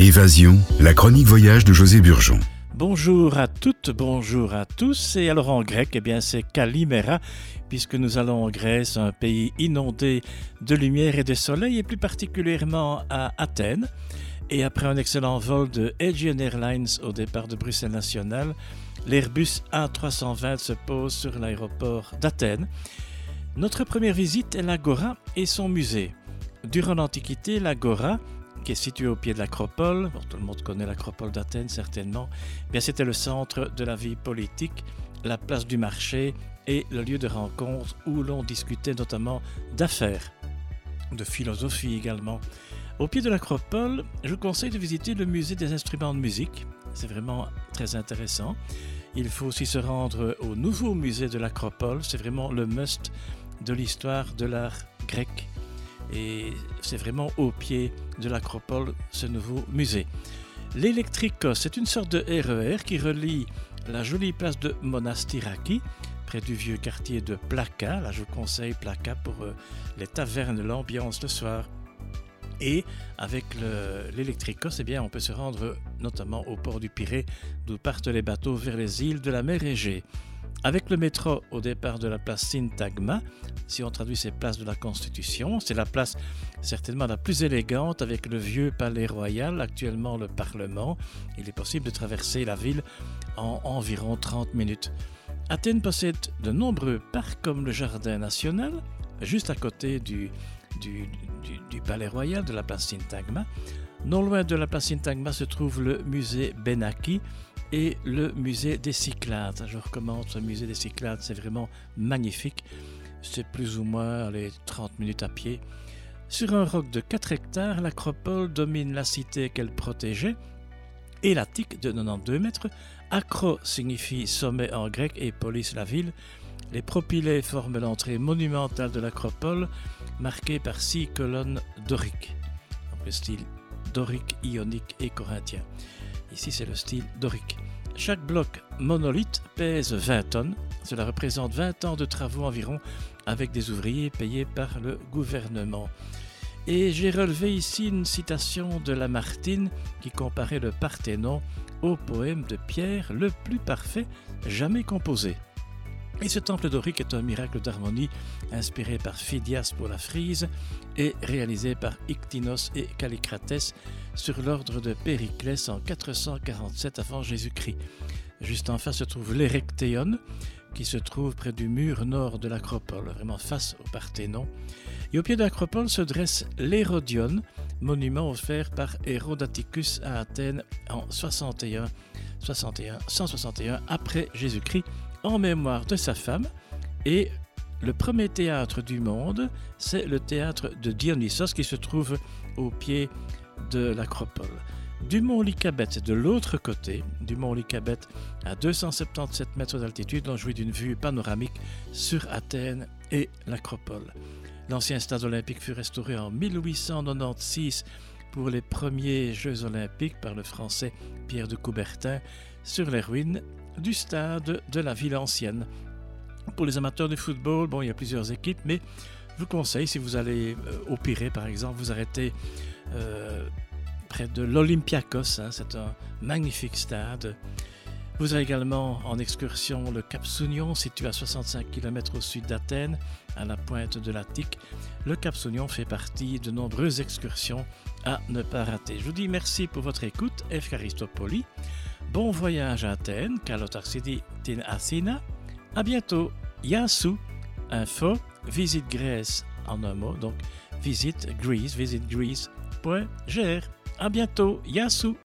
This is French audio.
Évasion, la chronique voyage de José Burgeon. Bonjour à toutes, bonjour à tous. Et alors en grec, eh bien c'est Kalimera, puisque nous allons en Grèce, un pays inondé de lumière et de soleil, et plus particulièrement à Athènes. Et après un excellent vol de Aegean Airlines au départ de Bruxelles National, l'Airbus A320 se pose sur l'aéroport d'Athènes. Notre première visite est l'Agora et son musée. Durant l'Antiquité, l'Agora qui est situé au pied de l'acropole. tout le monde connaît l'acropole d'Athènes certainement. Bien, c'était le centre de la vie politique, la place du marché et le lieu de rencontre où l'on discutait notamment d'affaires, de philosophie également. Au pied de l'acropole, je vous conseille de visiter le musée des instruments de musique. C'est vraiment très intéressant. Il faut aussi se rendre au nouveau musée de l'acropole. C'est vraiment le must de l'histoire de l'art grec et c'est vraiment au pied de l'acropole ce nouveau musée. L'Electricos, c'est une sorte de RER e qui relie la jolie place de Monastiraki, près du vieux quartier de Plaka. Là, je vous conseille Plaka pour euh, les tavernes, l'ambiance le soir. Et avec l'Electricos, eh bien, on peut se rendre notamment au port du Pirée, d'où partent les bateaux vers les îles de la mer Égée. Avec le métro au départ de la place Syntagma, si on traduit ces places de la Constitution, c'est la place certainement la plus élégante avec le vieux palais royal, actuellement le Parlement. Il est possible de traverser la ville en environ 30 minutes. Athènes possède de nombreux parcs comme le Jardin national, juste à côté du, du, palais royal de la place Syntagma. Non loin de la place Syntagma se trouve le musée Benaki, et le musée des Cyclades. Je recommande ce musée des Cyclades, c'est vraiment magnifique. C'est plus ou moins les 30 minutes à pied. Sur un roc de 4 hectares, l'acropole domine la cité qu'elle protégeait et l'attique de 92 mètres. Acro signifie sommet en grec et police la ville. Les propylées forment l'entrée monumentale de l'acropole, marquée par six colonnes doriques, le style dorique, ionique et corinthien. Ici, c'est le style dorique. Chaque bloc monolithe pèse 20 tonnes. Cela représente 20 ans de travaux environ avec des ouvriers payés par le gouvernement. Et j'ai relevé ici une citation de Lamartine qui comparait le Parthénon au poème de Pierre le plus parfait jamais composé. Et ce temple dorique est un miracle d'harmonie inspiré par Phidias pour la frise et réalisé par Ictinos et Callicrates sur l'ordre de Périclès en 447 avant Jésus-Christ. Juste en face se trouve l'Erectéon, qui se trouve près du mur nord de l'acropole, vraiment face au Parthénon. Et au pied de l'acropole se dresse l'Hérodion, monument offert par Hérodaticus à Athènes en 61, 61, 161 après Jésus-Christ en mémoire de sa femme. Et le premier théâtre du monde, c'est le théâtre de Dionysos qui se trouve au pied de l'acropole. Du mont Lycabette, de l'autre côté, du mont Lycabette, à 277 mètres d'altitude, on jouit d'une vue panoramique sur Athènes et l'acropole. L'ancien stade olympique fut restauré en 1896 pour les premiers Jeux olympiques par le français Pierre de Coubertin sur les ruines du stade de la ville ancienne. Pour les amateurs de football, bon, il y a plusieurs équipes, mais je vous conseille, si vous allez euh, au Pirée par exemple, vous arrêtez euh, près de l'Olympiakos, hein, c'est un magnifique stade. Vous avez également en excursion le Cap Sounion, situé à 65 km au sud d'Athènes, à la pointe de l'Attique. Le Cap Sounion fait partie de nombreuses excursions à ne pas rater. Je vous dis merci pour votre écoute, F. Caristopoli. Bon voyage à Athènes, Kalotarsidi Tin Asina. À bientôt. Yasu, info, visite Grèce en un mot, donc visite Greece, visite Greece.gr. À bientôt. Yasu.